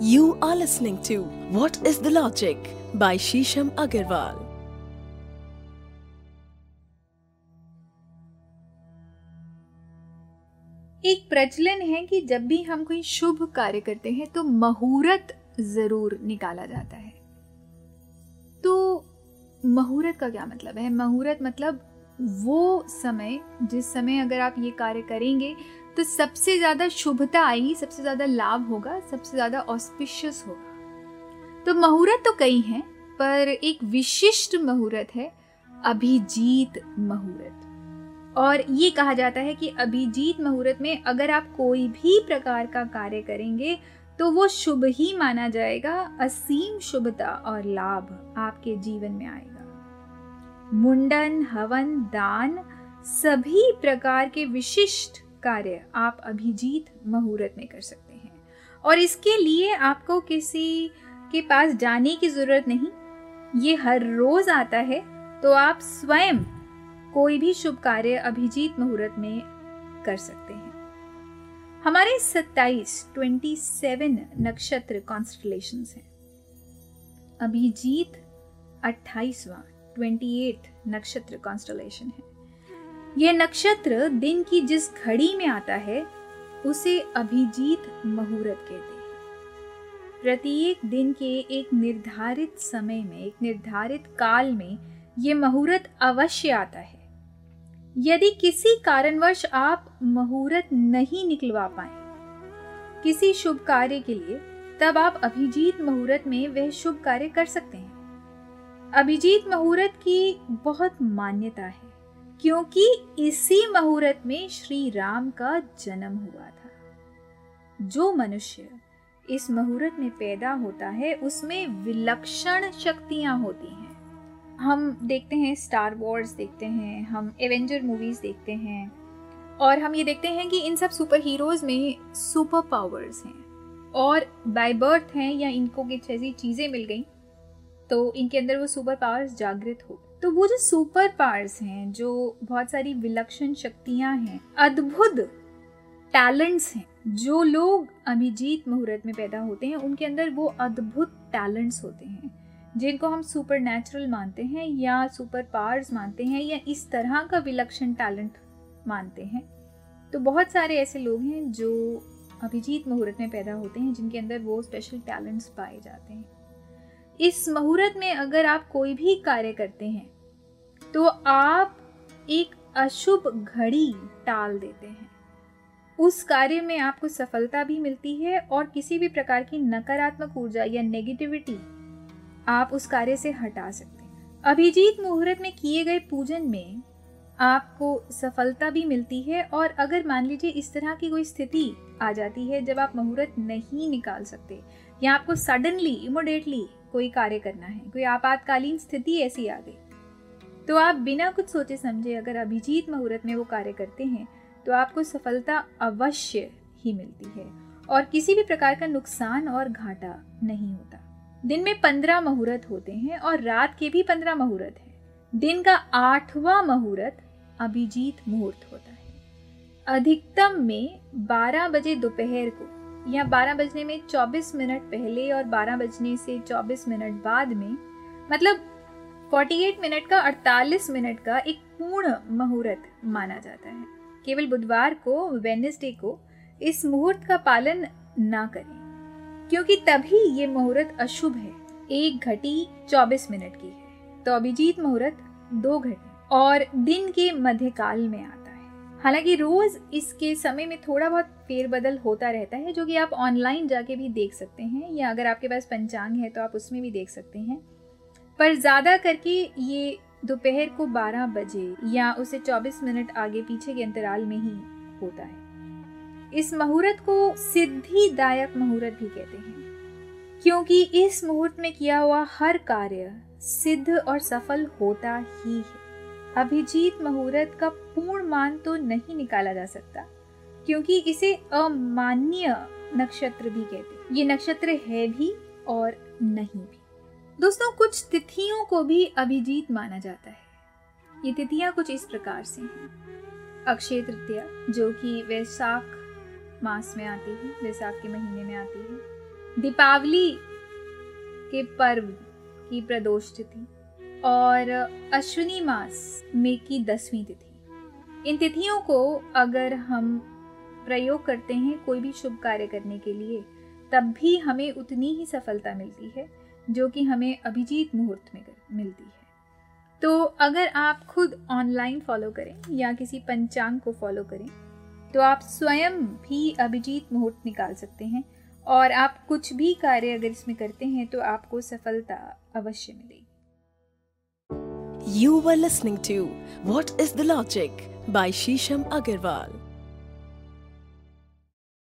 You are listening to What is the Logic by Shisham Agarwal. एक प्रचलन है कि जब भी हम कोई शुभ कार्य करते हैं तो मुहूर्त ज़रूर निकाला जाता है तो मुहूर्त का क्या मतलब है मुहूर्त मतलब वो समय, जिस समय अगर आप ये कार्य करेंगे तो सबसे ज़्यादा शुभता आएगी, सबसे ज़्यादा लाभ होगा, सबसे ज़्यादा ऑस्पिशियस होगा। तो मुहूर्त तो कई हैं, पर एक विशिष्ट मुहूर्त है, अभिजीत मुहूर्त। और ये कहा जाता है कि अभिजीत मुहूर्त में अगर आप कोई भी प्रकार का कार्य करेंगे तो वो शुभ ही माना जाएगा, असीम शुभता और लाभ आपके जीवन में आएगा। मुंडन, हवन, दान, सभी प्रकार के विशिष्ट कार्य आप अभिजीत मुहूर्त में कर सकते हैं। और इसके लिए आपको किसी के पास जाने की ज़रूरत नहीं। ये हर रोज आता है तो आप स्वयं कोई भी शुभ कार्य अभिजीत मुहूर्त में कर सकते हैं। हमारे 27 27 नक्षत्र कॉन्स्टलेशन हैं। अभिजीत 28वां 28 नक्षत्र कॉन्स्टलेशन है। यह नक्षत्र दिन की जिस घड़ी में आता है, उसे अभिजीत मुहूर्त कहते हैं। प्रत्येक दिन के एक निर्धारित समय में, एक निर्धारित काल में ये मुहूर्त अवश्य आता है। यदि किसी कारणवश आप मुहूर्त नहीं निकलवा पाए, किसी शुभ कार्य के लिए, तब आप अभिजीत मुहूर्त में वह शुभ कार्य कर सकते हैं। अभिजीत मुहूर्त की बहुत मान्यता है। क्योंकि इसी मुहूर्त में श्री राम का जन्म हुआ था। जो मनुष्य इस मुहूर्त में पैदा होता है, उसमें विलक्षण शक्तियाँ होती हैं। हम देखते हैं स्टार वॉर्स देखते हैं, हम एवेंजर मूवीज़ देखते हैं, और हम ये देखते हैं कि इन सब सुपर हीरोज में सुपर पावर्स हैं, और बाय बर्थ हैं या इनको ऐसी चीज़ें मिल गई तो इनके अंदर वो सुपर पावर्स जागृत हो। तो वो जो सुपर पावर्स हैं, जो बहुत सारी विलक्षण शक्तियाँ हैं, अद्भुत टैलेंट्स हैं, जो लोग अभिजीत मुहूर्त में पैदा होते हैं, उनके अंदर वो अद्भुत टैलेंट्स होते हैं, जिनको हम सुपर नेचुरल मानते हैं या सुपर पावर्स मानते हैं या इस तरह का विलक्षण टैलेंट मानते हैं। तो बहुत सारे ऐसे लोग हैं जो अभिजीत मुहूर्त में पैदा होते हैं, जिनके अंदर वो स्पेशल टैलेंट्स पाए जाते हैं। इस मुहूर्त में अगर आप कोई भी कार्य करते हैं तो आप एक अशुभ घड़ी टाल देते हैं। उस कार्य में आपको सफलता भी मिलती है और किसी भी प्रकार की नकारात्मक ऊर्जा या नेगेटिविटी आप उस कार्य से हटा सकते हैं। अभिजीत मुहूर्त में किए गए पूजन में आपको सफलता भी मिलती है और अगर मान लीजिए इस तरह की कोई स्थिति आ जाती है जब आप मुहूर्त नहीं निकाल सकते या आपको सडनली इमोडेटली कोई कार्य करना है, कोई आपातकालीन स्थिति ऐसी आ गई तो आप बिना कुछ सोचे समझे अगर अभिजीत मुहूर्त में वो कार्य करते हैं तो आपको सफलता अवश्य ही मिलती है और किसी भी प्रकार का नुकसान और घाटा नहीं होता। दिन में पंद्रह मुहूर्त होते हैं और रात के भी पंद्रह मुहूर्त है। दिन का आठवां मुहूर्त अभिजीत मुहूर्त होता है। अधिकतम में 12 बजे दोपहर को या 12 बजने में 24 मिनट पहले और 12 बजने से 24 मिनट बाद में मतलब 48 मिनट का 48 मिनट का एक पूर्ण मुहूर्त माना जाता है। केवल बुधवार को वेनेसडे को इस मुहूर्त का पालन ना करें, क्योंकि तभी ये मुहूर्त अशुभ है। एक घटी 24 मिनट की है। तो अभिजीत मुहूर्त दो घटी और दिन के मध्यकाल में आता हालाँकि रोज इसके समय में थोड़ा बहुत फेरबदल होता रहता है, जो कि आप ऑनलाइन जाके भी देख सकते हैं, या अगर आपके पास पंचांग है तो आप उसमें भी देख सकते हैं। पर ज़्यादा करके ये दोपहर को 12 बजे या उसे 24 मिनट आगे पीछे के अंतराल में ही होता है। इस मुहूर्त को सिद्धिदायक मुहूर्त भी कहते हैं, क्योंकि इस मुहूर्त में किया हुआ हर कार्य सिद्ध और सफल होता ही है। अभिजीत मुहूर्त का पूर्ण मान तो नहीं निकाला जा सकता, क्योंकि इसे अमान्य नक्षत्र भी कहते हैं। ये नक्षत्र है भी और नहीं भी। दोस्तों, कुछ तिथियों को भी अभिजीत माना जाता है। ये तिथियाँ कुछ इस प्रकार से हैं। अक्षय तृतीया, जो कि वैशाख मास में आती है वैसाख के महीने में आती है। दीपावली के पर्व की प्रदोष तिथि। और अश्विनी मास में की दसवीं तिथि। इन तिथियों को अगर हम प्रयोग करते हैं कोई भी शुभ कार्य करने के लिए, तब भी हमें उतनी ही सफलता मिलती है, जो कि हमें अभिजीत मुहूर्त में मिलती है। तो अगर आप खुद ऑनलाइन फॉलो करें या किसी पंचांग को फॉलो करें तो आप स्वयं भी अभिजीत मुहूर्त निकाल सकते हैं और आप कुछ भी कार्य अगर इसमें करते हैं तो आपको सफलता अवश्य मिलेगी। You were listening to What is the Logic by Shisham Agarwal.